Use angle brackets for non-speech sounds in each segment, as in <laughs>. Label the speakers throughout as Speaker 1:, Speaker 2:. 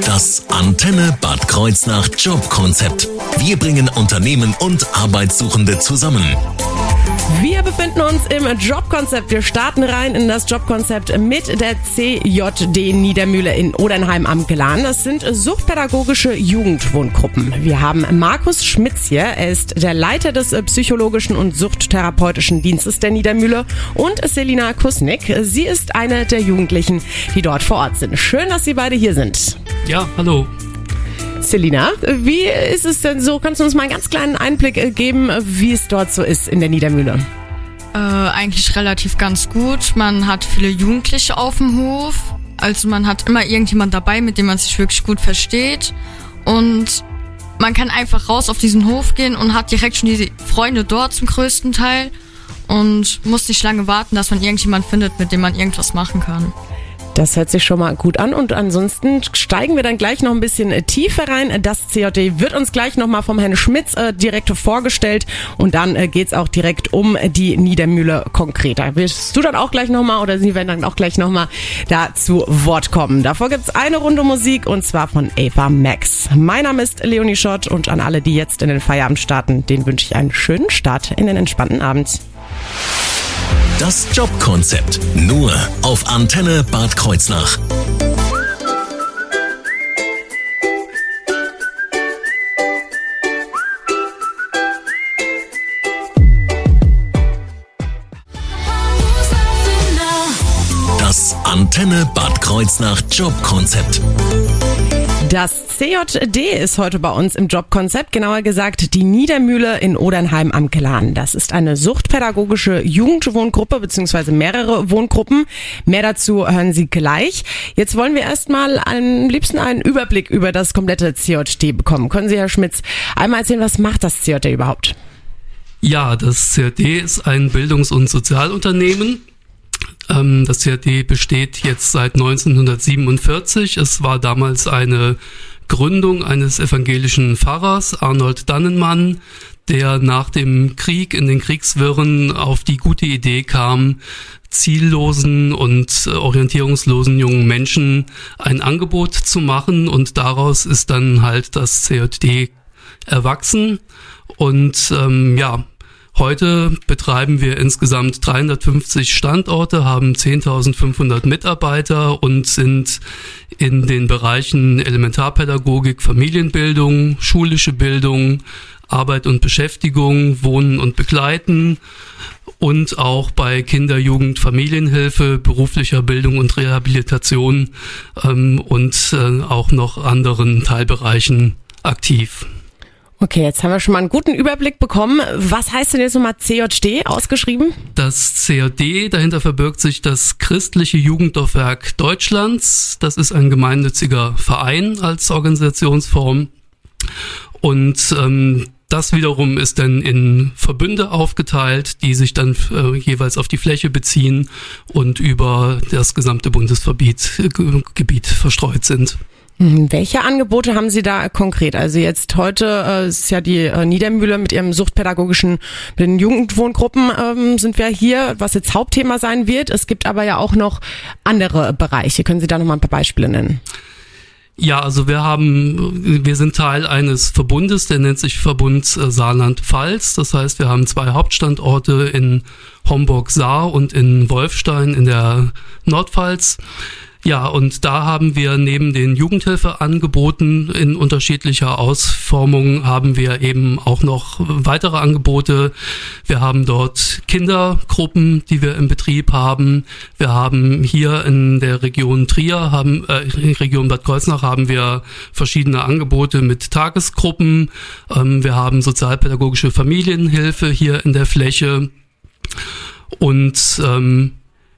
Speaker 1: Das Antenne Bad Kreuznach Jobkonzept. Wir bringen Unternehmen und Arbeitssuchende zusammen.
Speaker 2: Wir befinden uns im Jobkonzept. Wir starten rein in das Jobkonzept mit der CJD Niedermühle in Odernheim am Glan. Das sind suchtpädagogische Jugendwohngruppen. Wir haben Markus Schmitz hier. Er ist der Leiter des psychologischen und suchttherapeutischen Dienstes der Niedermühle und Selina Kusnik. Sie ist eine der Jugendlichen, die dort vor Ort sind. Schön, dass Sie beide hier sind.
Speaker 3: Ja, hallo.
Speaker 2: Selina, wie ist es denn so? Kannst du uns mal einen ganz kleinen Einblick äh, geben, wie es dort so ist in der Niedermühle?
Speaker 4: Äh, eigentlich relativ ganz gut. Man hat viele Jugendliche auf dem Hof. Also man hat immer irgendjemand dabei, mit dem man sich wirklich gut versteht. Und man kann einfach raus auf diesen Hof gehen und hat direkt schon die Freunde dort zum größten Teil und muss nicht lange warten, dass man irgendjemand findet, mit dem man irgendwas machen kann.
Speaker 2: Das hört sich schon mal gut an und ansonsten steigen wir dann gleich noch ein bisschen tiefer rein. Das CJD wird uns gleich nochmal vom Herrn Schmitz äh, direkt vorgestellt und dann äh, geht's auch direkt um die Niedermühle konkreter. Wirst du dann auch gleich nochmal oder Sie werden dann auch gleich nochmal da zu Wort kommen. Davor gibt's eine Runde Musik und zwar von Ava Max. Mein Name ist Leonie Schott und an alle, die jetzt in den Feierabend starten, den wünsche ich einen schönen Start in den entspannten Abend.
Speaker 1: Das Jobkonzept. Nur auf Antenne Bad Kreuznach. Das Antenne Bad Kreuznach Jobkonzept.
Speaker 2: Das CJD ist heute bei uns im Jobkonzept, genauer gesagt die Niedermühle in Odernheim am Glan. Das ist eine suchtpädagogische Jugendwohngruppe beziehungsweise mehrere Wohngruppen. Mehr dazu hören Sie gleich. Jetzt wollen wir erstmal am liebsten einen Überblick über das komplette CJD bekommen. Können Sie, Herr Schmitz, einmal erzählen, was macht das CJD überhaupt?
Speaker 3: Ja, das CRD ist ein Bildungs- und Sozialunternehmen. Ähm, das CRD besteht jetzt seit 1947. Es war damals eine Gründung eines evangelischen Pfarrers, Arnold Dannenmann, der nach dem Krieg in den Kriegswirren auf die gute Idee kam, ziellosen und orientierungslosen jungen Menschen ein Angebot zu machen und daraus ist dann halt das CJD erwachsen und ähm, ja, Heute betreiben wir insgesamt 350 Standorte, haben 10.500 Mitarbeiter und sind in den Bereichen Elementarpädagogik, Familienbildung, schulische Bildung, Arbeit und Beschäftigung, Wohnen und Begleiten und auch bei Kinder, Jugend, Familienhilfe, beruflicher Bildung und Rehabilitation ähm, und äh, auch noch anderen Teilbereichen aktiv.
Speaker 2: Okay, jetzt haben wir schon mal einen guten Überblick bekommen. Was heißt denn jetzt nochmal CJD ausgeschrieben?
Speaker 3: Das CJD, dahinter verbirgt sich das Christliche Jugenddorfwerk Deutschlands. Das ist ein gemeinnütziger Verein als Organisationsform. Und ähm, das wiederum ist dann in Verbünde aufgeteilt, die sich dann äh, jeweils auf die Fläche beziehen und über das gesamte Bundesgebiet äh, verstreut sind.
Speaker 2: Mhm. Welche Angebote haben Sie da konkret? Also jetzt heute äh, ist ja die äh, Niedermühle mit ihrem suchtpädagogischen, mit den Jugendwohngruppen ähm, sind wir hier, was jetzt Hauptthema sein wird. Es gibt aber ja auch noch andere Bereiche. Können Sie da noch mal ein paar Beispiele nennen?
Speaker 3: Ja, also wir haben, wir sind Teil eines Verbundes, der nennt sich Verbund äh, Saarland-Pfalz. Das heißt, wir haben zwei Hauptstandorte in Homburg-Saar und in Wolfstein in der Nordpfalz. Ja, und da haben wir neben den Jugendhilfeangeboten in unterschiedlicher Ausformung haben wir eben auch noch weitere Angebote. Wir haben dort Kindergruppen, die wir im Betrieb haben. Wir haben hier in der Region Trier, haben äh, Region Bad Kreuznach haben wir verschiedene Angebote mit Tagesgruppen. Ähm, wir haben sozialpädagogische Familienhilfe hier in der Fläche und ähm,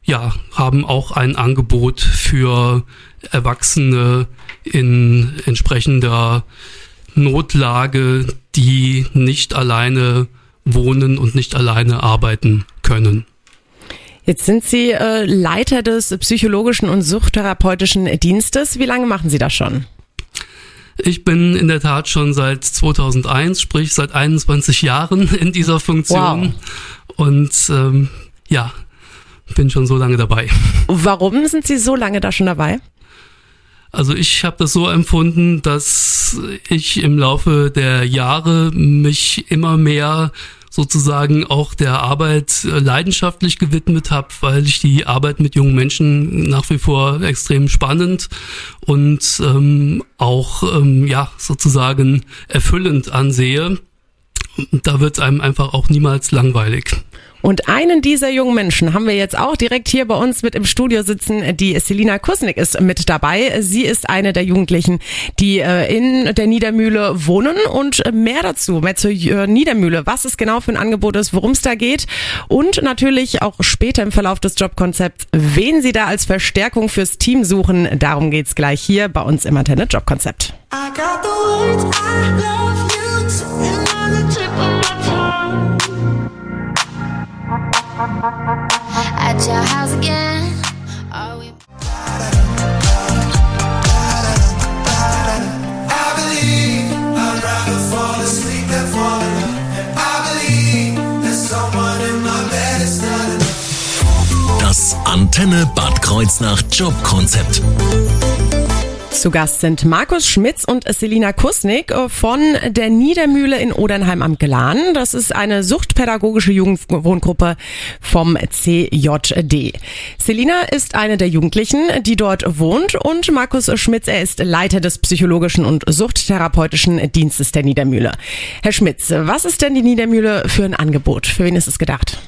Speaker 3: ja, haben auch ein Angebot für Erwachsene in entsprechender Notlage, die nicht alleine wohnen und nicht alleine arbeiten können.
Speaker 2: Jetzt sind Sie äh, Leiter des psychologischen und suchtherapeutischen Dienstes. Wie lange machen Sie das schon?
Speaker 3: Ich bin in der Tat schon seit 2001, sprich seit 21 Jahren in dieser Funktion. Wow. Und ähm, ja, bin schon so lange dabei.
Speaker 2: Warum sind Sie so lange da schon dabei?
Speaker 3: Also ich habe das so empfunden, dass ich im Laufe der Jahre mich immer mehr sozusagen auch der Arbeit äh, leidenschaftlich gewidmet habe, weil ich die Arbeit mit jungen Menschen nach wie vor extrem spannend und ähm, auch ähm, ja sozusagen erfüllend ansehe. Da wird einem einfach auch niemals langweilig.
Speaker 2: Und einen dieser jungen Menschen haben wir jetzt auch direkt hier bei uns mit im Studio sitzen. Die Selina Kusnik ist mit dabei. Sie ist eine der Jugendlichen, die äh, in der Niedermühle wohnen und mehr dazu, mehr zur äh, Niedermühle, was es genau für ein Angebot ist, worum es da geht und natürlich auch später im Verlauf des Jobkonzepts, wen Sie da als Verstärkung fürs Team suchen. Darum geht's gleich hier bei uns im Antenne Jobkonzept. I got the words, I love you, At your house again. Are we?
Speaker 1: Das Antenne Bad Kreuznach Jobkonzept.
Speaker 2: Zu Gast sind Markus Schmitz und Selina Kusnik von der Niedermühle in Odernheim am Glan. Das ist eine suchtpädagogische Jugendwohngruppe vom CJD. Selina ist eine der Jugendlichen, die dort wohnt und Markus Schmitz, er ist Leiter des psychologischen und suchttherapeutischen Dienstes der Niedermühle. Herr Schmitz, was ist denn die Niedermühle für ein Angebot? Für wen ist es gedacht?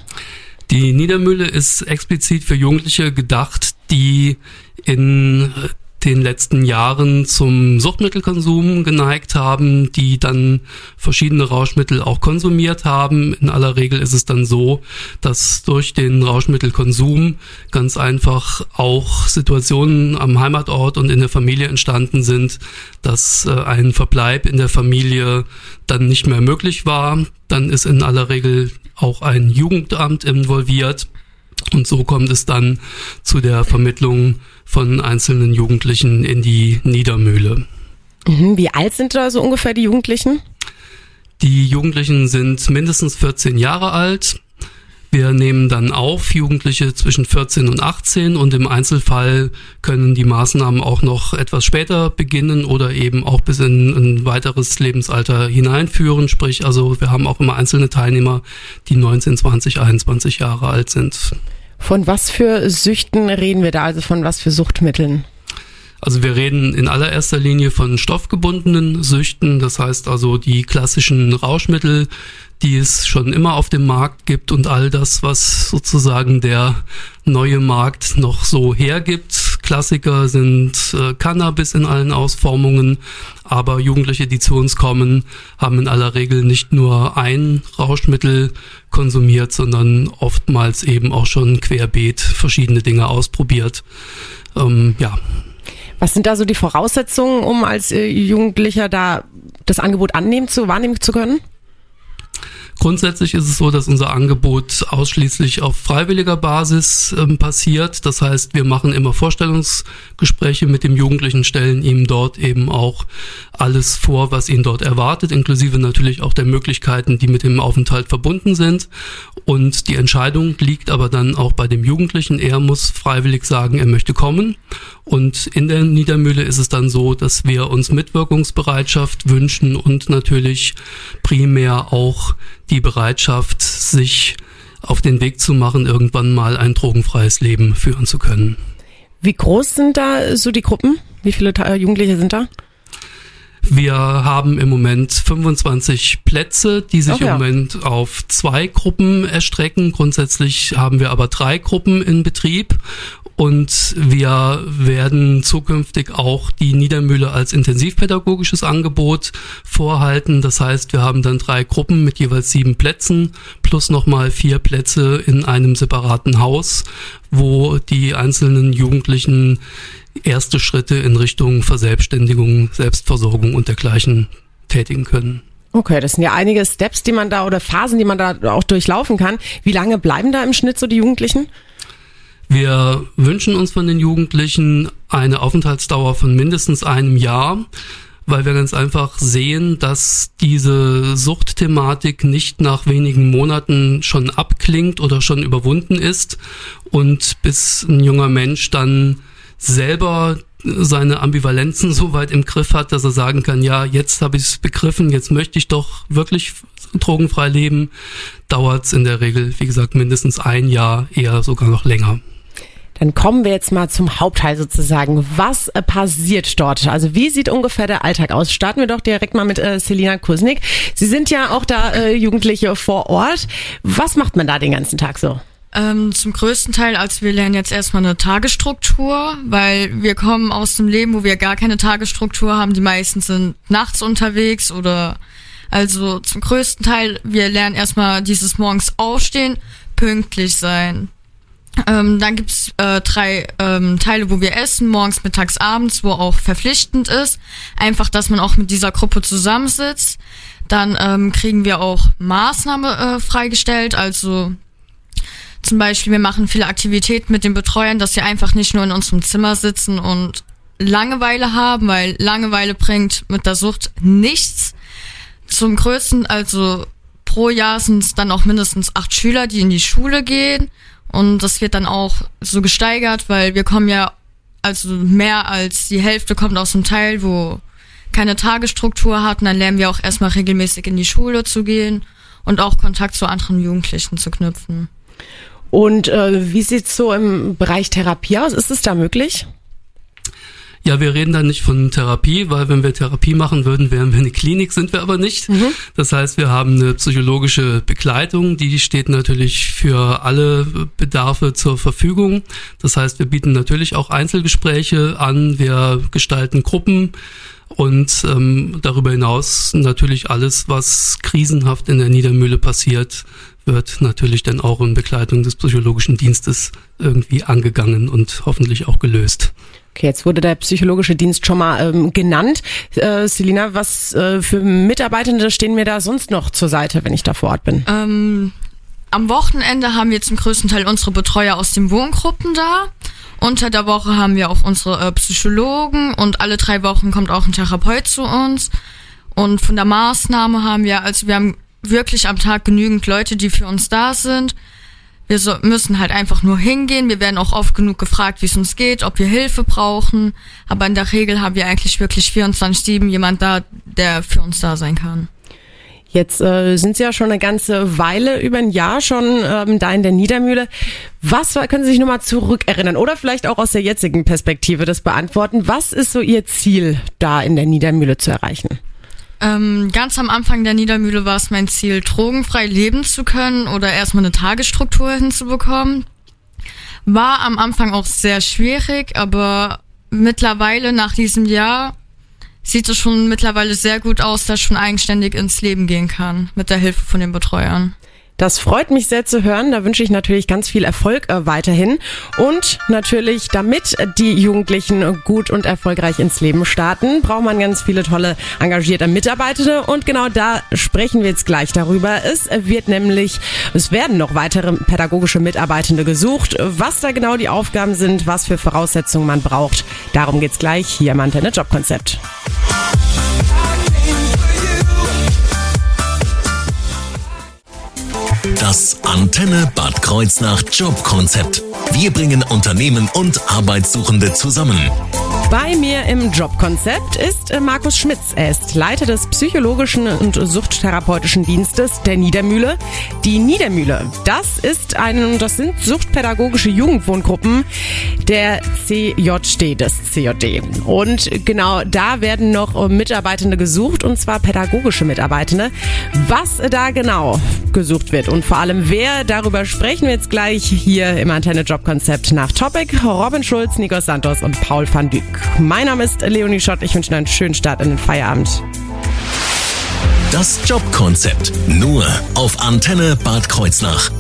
Speaker 3: Die Niedermühle ist explizit für Jugendliche gedacht, die in den letzten Jahren zum Suchtmittelkonsum geneigt haben, die dann verschiedene Rauschmittel auch konsumiert haben. In aller Regel ist es dann so, dass durch den Rauschmittelkonsum ganz einfach auch Situationen am Heimatort und in der Familie entstanden sind, dass äh, ein Verbleib in der Familie dann nicht mehr möglich war. Dann ist in aller Regel auch ein Jugendamt involviert. Und so kommt es dann zu der Vermittlung von einzelnen Jugendlichen in die Niedermühle.
Speaker 2: Mhm, wie alt sind da so ungefähr die Jugendlichen?
Speaker 3: Die Jugendlichen sind mindestens 14 Jahre alt. Wir nehmen dann auf Jugendliche zwischen 14 und 18 und im Einzelfall können die Maßnahmen auch noch etwas später beginnen oder eben auch bis in ein weiteres Lebensalter hineinführen. Sprich, also wir haben auch immer einzelne Teilnehmer, die 19, 20, 21 Jahre alt sind.
Speaker 2: Von was für Süchten reden wir da, also von was für Suchtmitteln?
Speaker 3: Also wir reden in allererster Linie von stoffgebundenen Süchten, das heißt also die klassischen Rauschmittel, die es schon immer auf dem Markt gibt und all das, was sozusagen der neue Markt noch so hergibt. Klassiker sind äh, Cannabis in allen Ausformungen, aber Jugendliche, die zu uns kommen, haben in aller Regel nicht nur ein Rauschmittel konsumiert, sondern oftmals eben auch schon querbeet verschiedene Dinge ausprobiert. Ähm, ja.
Speaker 2: Was sind da so die Voraussetzungen, um als äh, Jugendlicher da das Angebot annehmen zu, wahrnehmen zu können?
Speaker 3: Grundsätzlich ist es so, dass unser Angebot ausschließlich auf freiwilliger Basis ähm, passiert. Das heißt, wir machen immer Vorstellungsgespräche mit dem Jugendlichen, stellen ihm dort eben auch alles vor, was ihn dort erwartet, inklusive natürlich auch der Möglichkeiten, die mit dem Aufenthalt verbunden sind. Und die Entscheidung liegt aber dann auch bei dem Jugendlichen. Er muss freiwillig sagen, er möchte kommen. Und in der Niedermühle ist es dann so, dass wir uns Mitwirkungsbereitschaft wünschen und natürlich primär auch die Bereitschaft, sich auf den Weg zu machen, irgendwann mal ein drogenfreies Leben führen zu können.
Speaker 2: Wie groß sind da so die Gruppen? Wie viele Jugendliche sind da?
Speaker 3: Wir haben im Moment 25 Plätze, die sich ja. im Moment auf zwei Gruppen erstrecken. Grundsätzlich haben wir aber drei Gruppen in Betrieb und wir werden zukünftig auch die Niedermühle als intensivpädagogisches Angebot vorhalten. Das heißt, wir haben dann drei Gruppen mit jeweils sieben Plätzen plus nochmal vier Plätze in einem separaten Haus, wo die einzelnen Jugendlichen erste Schritte in Richtung Verselbstständigung, Selbstversorgung und dergleichen tätigen können.
Speaker 2: Okay, das sind ja einige Steps, die man da oder Phasen, die man da auch durchlaufen kann. Wie lange bleiben da im Schnitt so die Jugendlichen?
Speaker 3: Wir wünschen uns von den Jugendlichen eine Aufenthaltsdauer von mindestens einem Jahr, weil wir ganz einfach sehen, dass diese Suchtthematik nicht nach wenigen Monaten schon abklingt oder schon überwunden ist und bis ein junger Mensch dann selber seine Ambivalenzen <laughs> so weit im Griff hat, dass er sagen kann, ja, jetzt habe ich es begriffen, jetzt möchte ich doch wirklich drogenfrei leben, dauert es in der Regel, wie gesagt, mindestens ein Jahr, eher sogar noch länger.
Speaker 2: Dann kommen wir jetzt mal zum Hauptteil sozusagen. Was äh, passiert dort? Also wie sieht ungefähr der Alltag aus? Starten wir doch direkt mal mit äh, Selina Kusnik. Sie sind ja auch da äh, Jugendliche vor Ort. Was macht man da den ganzen Tag so?
Speaker 4: Ähm, zum größten Teil, also wir lernen jetzt erstmal eine Tagesstruktur, weil wir kommen aus dem Leben, wo wir gar keine Tagesstruktur haben. Die meisten sind nachts unterwegs oder also zum größten Teil, wir lernen erstmal dieses morgens aufstehen, pünktlich sein, ähm, dann gibt's äh, drei ähm, Teile, wo wir essen, morgens, mittags, abends, wo auch verpflichtend ist. Einfach, dass man auch mit dieser Gruppe zusammensitzt. Dann ähm, kriegen wir auch Maßnahme äh, freigestellt, also zum Beispiel, wir machen viele Aktivitäten mit den Betreuern, dass sie einfach nicht nur in unserem Zimmer sitzen und Langeweile haben, weil Langeweile bringt mit der Sucht nichts. Zum größten, also pro Jahr sind es dann auch mindestens acht Schüler, die in die Schule gehen. Und das wird dann auch so gesteigert, weil wir kommen ja, also mehr als die Hälfte kommt aus einem Teil, wo keine Tagesstruktur hat. Und dann lernen wir auch erstmal regelmäßig in die Schule zu gehen und auch Kontakt zu anderen Jugendlichen zu knüpfen.
Speaker 2: Und äh, wie sieht's so im Bereich Therapie aus? Ist es da möglich?
Speaker 3: Ja, wir reden da nicht von Therapie, weil wenn wir Therapie machen würden, wären wir eine Klinik, sind wir aber nicht. Mhm. Das heißt, wir haben eine psychologische Begleitung, die steht natürlich für alle Bedarfe zur Verfügung. Das heißt, wir bieten natürlich auch Einzelgespräche an, wir gestalten Gruppen und ähm, darüber hinaus natürlich alles, was krisenhaft in der Niedermühle passiert, wird natürlich dann auch in Begleitung des psychologischen Dienstes irgendwie angegangen und hoffentlich auch gelöst.
Speaker 2: Okay, jetzt wurde der psychologische Dienst schon mal ähm, genannt. Äh, Selina, was äh, für Mitarbeitende stehen mir da sonst noch zur Seite, wenn ich da vor Ort bin?
Speaker 4: Ähm, am Wochenende haben wir zum größten Teil unsere Betreuer aus den Wohngruppen da. Unter der Woche haben wir auch unsere äh, Psychologen und alle drei Wochen kommt auch ein Therapeut zu uns. Und von der Maßnahme haben wir, also wir haben wirklich am Tag genügend Leute, die für uns da sind. Wir so, müssen halt einfach nur hingehen. Wir werden auch oft genug gefragt, wie es uns geht, ob wir Hilfe brauchen. Aber in der Regel haben wir eigentlich wirklich 24-7 jemand da, der für uns da sein kann.
Speaker 2: Jetzt äh, sind Sie ja schon eine ganze Weile, über ein Jahr schon ähm, da in der Niedermühle. Was können Sie sich nochmal zurückerinnern oder vielleicht auch aus der jetzigen Perspektive das beantworten? Was ist so Ihr Ziel, da in der Niedermühle zu erreichen?
Speaker 4: Ähm, ganz am Anfang der Niedermühle war es mein Ziel, drogenfrei leben zu können oder erstmal eine Tagesstruktur hinzubekommen. War am Anfang auch sehr schwierig, aber mittlerweile nach diesem Jahr sieht es schon mittlerweile sehr gut aus, dass ich schon eigenständig ins Leben gehen kann mit der Hilfe von den Betreuern.
Speaker 2: Das freut mich sehr zu hören. Da wünsche ich natürlich ganz viel Erfolg äh, weiterhin. Und natürlich, damit die Jugendlichen gut und erfolgreich ins Leben starten, braucht man ganz viele tolle, engagierte Mitarbeitende. Und genau da sprechen wir jetzt gleich darüber. Es wird nämlich, es werden noch weitere pädagogische Mitarbeitende gesucht. Was da genau die Aufgaben sind, was für Voraussetzungen man braucht, darum geht's gleich hier im Antenne Jobkonzept.
Speaker 1: Das Antenne Bad Kreuznach Jobkonzept. Wir bringen Unternehmen und Arbeitssuchende zusammen.
Speaker 2: Bei mir im Jobkonzept ist äh, Markus Schmitz. Er ist Leiter des psychologischen und suchttherapeutischen Dienstes der Niedermühle. Die Niedermühle, das ist ein, das sind suchtpädagogische Jugendwohngruppen der CJD, des CJD. Und genau da werden noch Mitarbeitende gesucht und zwar pädagogische Mitarbeitende. Was da genau gesucht wird und vor allem wer, darüber sprechen wir jetzt gleich hier im Antenne Jobkonzept nach Topic. Robin Schulz, Nikos Santos und Paul van Dyk. Mein Name ist Leonie Schott. Ich wünsche Ihnen einen schönen Start in den Feierabend.
Speaker 1: Das Jobkonzept nur auf Antenne Bad Kreuznach.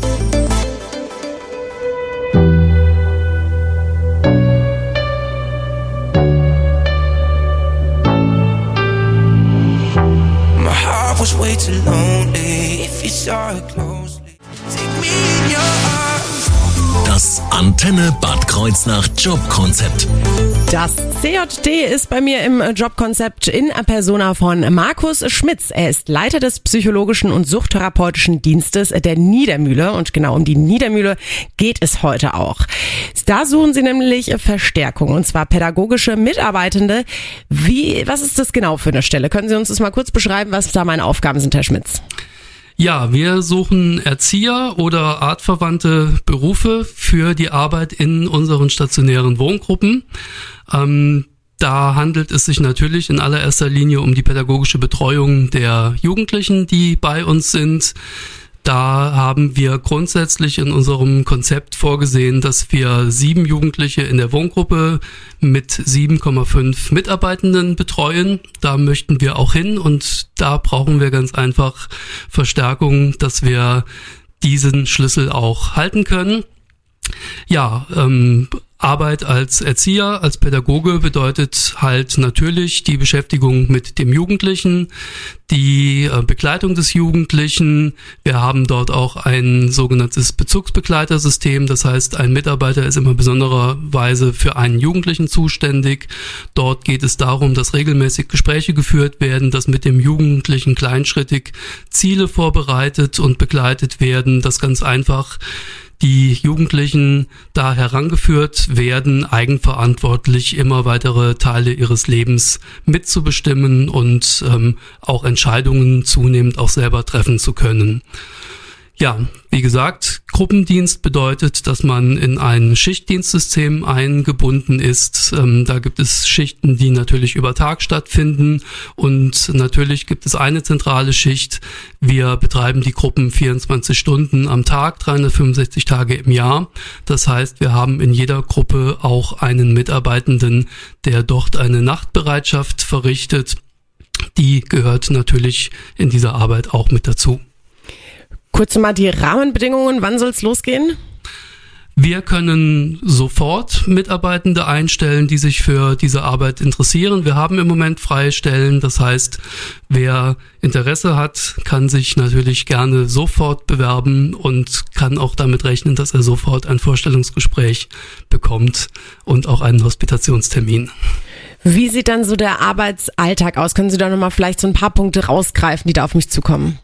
Speaker 5: My heart was way too lonely if you saw it closely. Take me.
Speaker 1: Das Antenne Bad Kreuznach Jobkonzept.
Speaker 2: Das CJD ist bei mir im Jobkonzept in Persona von Markus Schmitz. Er ist Leiter des psychologischen und suchtherapeutischen Dienstes der Niedermühle und genau um die Niedermühle geht es heute auch. Da suchen sie nämlich Verstärkung und zwar pädagogische Mitarbeitende. Wie, was ist das genau für eine Stelle? Können Sie uns das mal kurz beschreiben, was da meine Aufgaben sind, Herr Schmitz?
Speaker 3: Ja, wir suchen Erzieher oder artverwandte Berufe für die Arbeit in unseren stationären Wohngruppen. Ähm, da handelt es sich natürlich in allererster Linie um die pädagogische Betreuung der Jugendlichen, die bei uns sind. Da haben wir grundsätzlich in unserem Konzept vorgesehen, dass wir sieben Jugendliche in der Wohngruppe mit 7,5 Mitarbeitenden betreuen. Da möchten wir auch hin und da brauchen wir ganz einfach Verstärkung, dass wir diesen Schlüssel auch halten können. Ja, ähm, Arbeit als Erzieher, als Pädagoge bedeutet halt natürlich die Beschäftigung mit dem Jugendlichen, die äh, Begleitung des Jugendlichen. Wir haben dort auch ein sogenanntes Bezugsbegleitersystem. Das heißt, ein Mitarbeiter ist immer besondererweise für einen Jugendlichen zuständig. Dort geht es darum, dass regelmäßig Gespräche geführt werden, dass mit dem Jugendlichen kleinschrittig Ziele vorbereitet und begleitet werden, dass ganz einfach die Jugendlichen da herangeführt werden, eigenverantwortlich immer weitere Teile ihres Lebens mitzubestimmen und ähm, auch Entscheidungen zunehmend auch selber treffen zu können. Ja, wie gesagt, Gruppendienst bedeutet, dass man in ein Schichtdienstsystem eingebunden ist. Ähm, da gibt es Schichten, die natürlich über Tag stattfinden und natürlich gibt es eine zentrale Schicht. Wir betreiben die Gruppen 24 Stunden am Tag, 365 Tage im Jahr. Das heißt, wir haben in jeder Gruppe auch einen Mitarbeitenden, der dort eine Nachtbereitschaft verrichtet. Die gehört natürlich in dieser Arbeit auch mit dazu.
Speaker 2: Kurz mal die Rahmenbedingungen, wann soll es losgehen?
Speaker 3: Wir können sofort Mitarbeitende einstellen, die sich für diese Arbeit interessieren. Wir haben im Moment freie Stellen. Das heißt, wer Interesse hat, kann sich natürlich gerne sofort bewerben und kann auch damit rechnen, dass er sofort ein Vorstellungsgespräch bekommt und auch einen Hospitationstermin.
Speaker 2: Wie sieht dann so der Arbeitsalltag aus? Können Sie da nochmal vielleicht so ein paar Punkte rausgreifen, die da auf mich zukommen?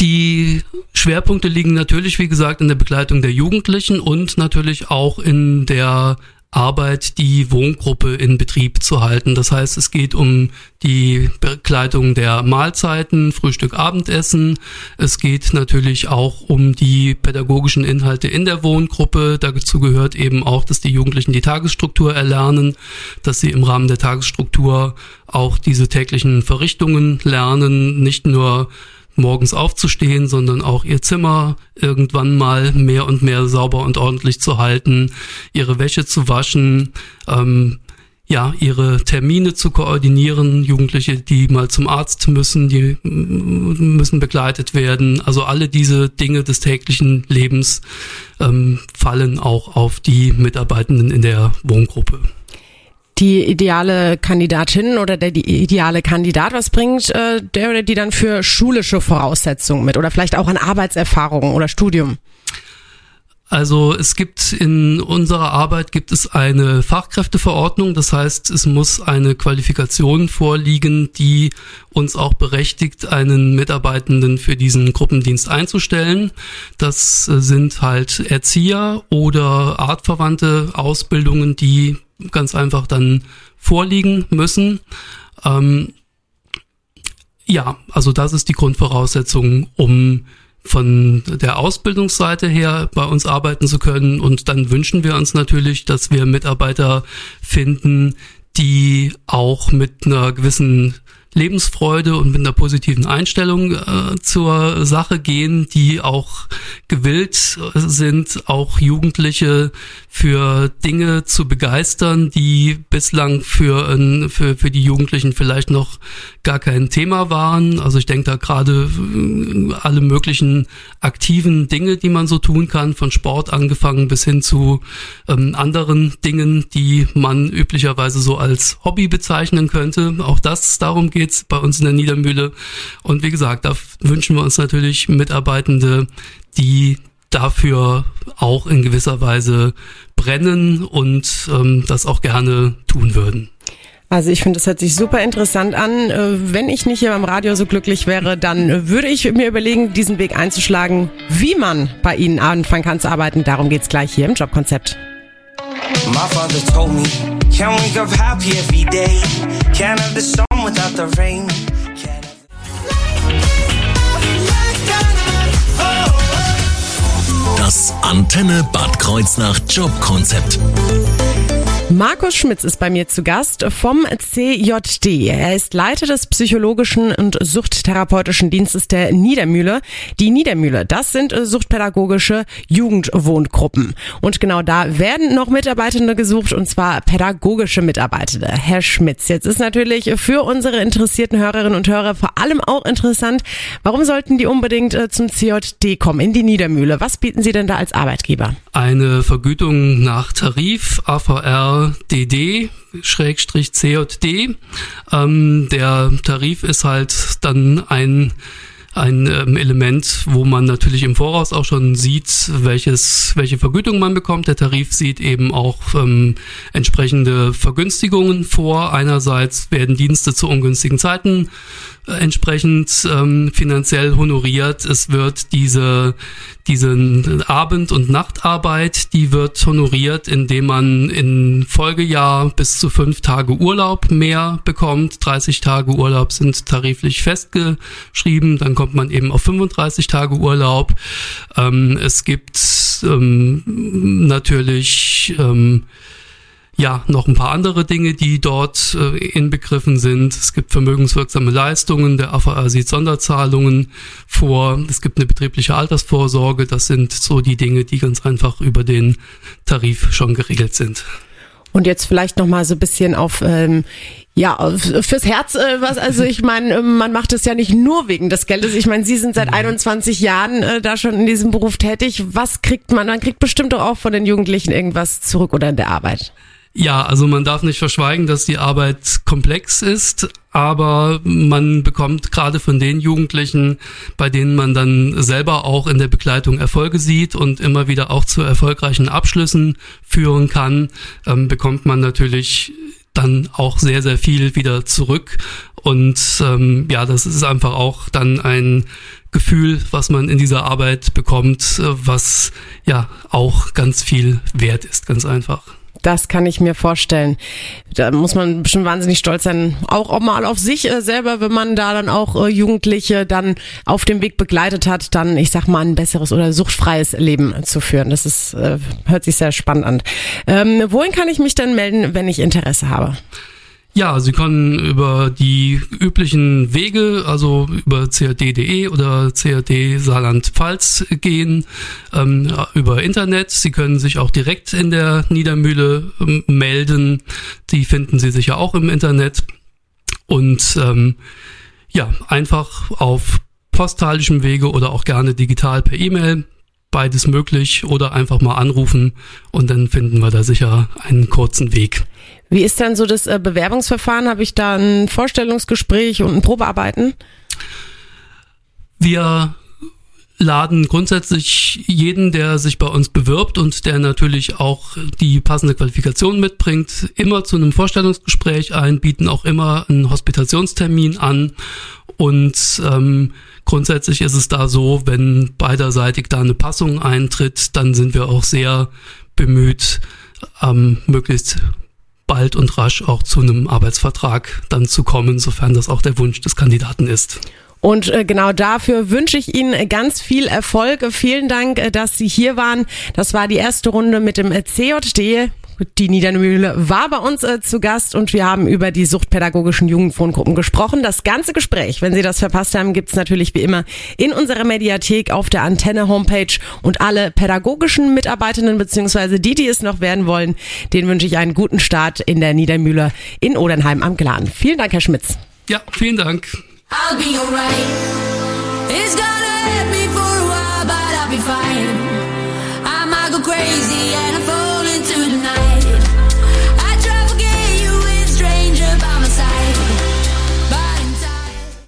Speaker 3: Die Schwerpunkte liegen natürlich, wie gesagt, in der Begleitung der Jugendlichen und natürlich auch in der Arbeit, die Wohngruppe in Betrieb zu halten. Das heißt, es geht um die Begleitung der Mahlzeiten, Frühstück, Abendessen. Es geht natürlich auch um die pädagogischen Inhalte in der Wohngruppe. Dazu gehört eben auch, dass die Jugendlichen die Tagesstruktur erlernen, dass sie im Rahmen der Tagesstruktur auch diese täglichen Verrichtungen lernen, nicht nur morgens aufzustehen, sondern auch ihr Zimmer irgendwann mal mehr und mehr sauber und ordentlich zu halten, ihre Wäsche zu waschen, ähm, ja, ihre Termine zu koordinieren, Jugendliche, die mal zum Arzt müssen, die müssen begleitet werden. Also alle diese Dinge des täglichen Lebens ähm, fallen auch auf die Mitarbeitenden in der Wohngruppe
Speaker 2: die ideale Kandidatin oder der die ideale Kandidat, was bringt äh, der oder die dann für schulische Voraussetzungen mit oder vielleicht auch an Arbeitserfahrung oder Studium?
Speaker 3: Also es gibt in unserer Arbeit gibt es eine Fachkräfteverordnung, das heißt, es muss eine Qualifikation vorliegen, die uns auch berechtigt, einen Mitarbeitenden für diesen Gruppendienst einzustellen. Das sind halt Erzieher oder artverwandte Ausbildungen, die ganz einfach dann vorliegen müssen. Ähm, ja, also das ist die Grundvoraussetzung, um von der Ausbildungsseite her bei uns arbeiten zu können. Und dann wünschen wir uns natürlich, dass wir Mitarbeiter finden, die auch mit einer gewissen Lebensfreude und mit einer positiven Einstellung äh, zur Sache gehen, die auch gewillt sind, auch Jugendliche für Dinge zu begeistern, die bislang für, für, für die Jugendlichen vielleicht noch gar kein Thema waren. Also ich denke da gerade äh, alle möglichen aktiven Dinge, die man so tun kann, von Sport angefangen bis hin zu ähm, anderen Dingen, die man üblicherweise so als Hobby bezeichnen könnte. Auch das, darum geht's bei uns in der Niedermühle. Und wie gesagt, da wünschen wir uns natürlich Mitarbeitende, die dafür auch in gewisser Weise brennen und ähm, das auch gerne tun würden.
Speaker 2: Also ich finde, das hört sich super interessant an. Äh, wenn ich nicht hier beim Radio so glücklich wäre, dann würde ich mir überlegen, diesen Weg einzuschlagen, wie man bei Ihnen anfangen kann zu arbeiten. Darum geht's gleich hier im Jobkonzept.
Speaker 5: My father told me, can't wake up happy every day. Can't have the sun without the rain.
Speaker 1: Das Antenne Bad Kreuznach Jobkonzept.
Speaker 2: Markus Schmitz ist bei mir zu Gast vom CJD. Er ist Leiter des psychologischen und suchttherapeutischen Dienstes der Niedermühle. Die Niedermühle, das sind äh, suchtpädagogische Jugendwohngruppen. Und genau da werden noch Mitarbeitende gesucht, und zwar pädagogische Mitarbeitende. Herr Schmitz, jetzt ist natürlich für unsere interessierten Hörerinnen und Hörer vor allem auch interessant, warum sollten die unbedingt äh, zum CJD kommen, in die Niedermühle? Was bieten Sie denn da als Arbeitgeber?
Speaker 3: Eine Vergütung nach Tarif, AVR, DD Schrägstrich CJD. Ähm, der Tarif ist halt dann ein ein ähm, Element, wo man natürlich im Voraus auch schon sieht, welches, welche Vergütung man bekommt. Der Tarif sieht eben auch ähm, entsprechende Vergünstigungen vor. Einerseits werden Dienste zu ungünstigen Zeiten äh, entsprechend ähm, finanziell honoriert. Es wird diese, diese Abend- und Nachtarbeit, die wird honoriert, indem man in Folgejahr bis zu fünf Tage Urlaub mehr bekommt. 30 Tage Urlaub sind tariflich festgeschrieben. Dann kommt man eben auf 35 Tage Urlaub. Ähm, es gibt ähm, natürlich ähm, ja, noch ein paar andere Dinge, die dort äh, inbegriffen sind. Es gibt vermögenswirksame Leistungen, der AVR sieht Sonderzahlungen vor, es gibt eine betriebliche Altersvorsorge, das sind so die Dinge, die ganz einfach über den Tarif schon geregelt sind.
Speaker 2: Und jetzt vielleicht noch mal so ein bisschen auf ähm, ja fürs Herz äh, was also ich meine äh, man macht es ja nicht nur wegen des Geldes. Ich meine Sie sind seit 21 Jahren äh, da schon in diesem Beruf tätig. Was kriegt man man kriegt bestimmt doch auch von den Jugendlichen irgendwas zurück oder in der Arbeit
Speaker 3: Ja, also man darf nicht verschweigen, dass die Arbeit komplex ist, aber man bekommt gerade von den Jugendlichen, bei denen man dann selber auch in der Begleitung Erfolge sieht und immer wieder auch zu erfolgreichen Abschlüssen führen kann, ähm, bekommt man natürlich dann auch sehr, sehr viel wieder zurück. Und ähm, ja, das ist einfach auch dann ein Gefühl, was man in dieser Arbeit bekommt, äh, was ja auch ganz viel wert ist, ganz einfach.
Speaker 2: Das kann ich mir vorstellen. Da muss man bestimmt wahnsinnig stolz sein, auch, auch mal auf sich äh, selber, wenn man da dann auch äh, Jugendliche dann auf dem Weg begleitet hat, dann, ich sag mal, ein besseres oder suchtfreies Leben zu führen. Das ist, äh, hört sich sehr spannend an. Ähm, wohin kann ich mich denn melden, wenn ich Interesse habe?
Speaker 3: Ja, Sie können über die üblichen Wege, also über crd.de oder crd Saarland-Pfalz gehen, ähm, über Internet. Sie können sich auch direkt in der Niedermühle ähm, melden. Die finden Sie sicher auch im Internet. Und ähm, ja, einfach auf postalischem Wege oder auch gerne digital per E-Mail. Beides möglich oder einfach mal anrufen und dann finden wir da sicher einen kurzen Weg.
Speaker 2: Wie ist dann so das äh, Bewerbungsverfahren? Habe ich da ein Vorstellungsgespräch und ein Probearbeiten?
Speaker 3: Wir laden grundsätzlich jeden, der sich bei uns bewirbt und der natürlich auch die passende Qualifikation mitbringt, immer zu einem Vorstellungsgespräch ein, bieten auch immer einen Hospitationstermin an und ähm, grundsätzlich ist es da so, wenn beiderseitig da eine Passung eintritt, dann sind wir auch sehr bemüht, ähm, möglichst bald und rasch auch zu einem Arbeitsvertrag dann zu kommen, sofern das auch der Wunsch des Kandidaten ist.
Speaker 2: Und äh, genau dafür wünsche ich Ihnen ganz viel Erfolg. Vielen Dank, äh, dass Sie hier waren. Das war die erste Runde mit dem CJD. Die Niedermühle war bei uns äh, zu Gast und wir haben über die suchtpädagogischen Jugendwohngruppen gesprochen. Das ganze Gespräch, wenn Sie das verpasst haben, gibt's natürlich wie immer in unserer Mediathek auf der Antenne-Homepage und alle pädagogischen Mitarbeitenden beziehungsweise die, die es noch werden wollen, denen wünsche ich einen guten Start in der Niedermühle in Odernheim am Glan. Vielen Dank, Herr Schmitz.
Speaker 3: Ja, vielen Dank.
Speaker 6: I'll be alright. It's gonna hurt me for a while, but I'll be fine. I might go crazy and I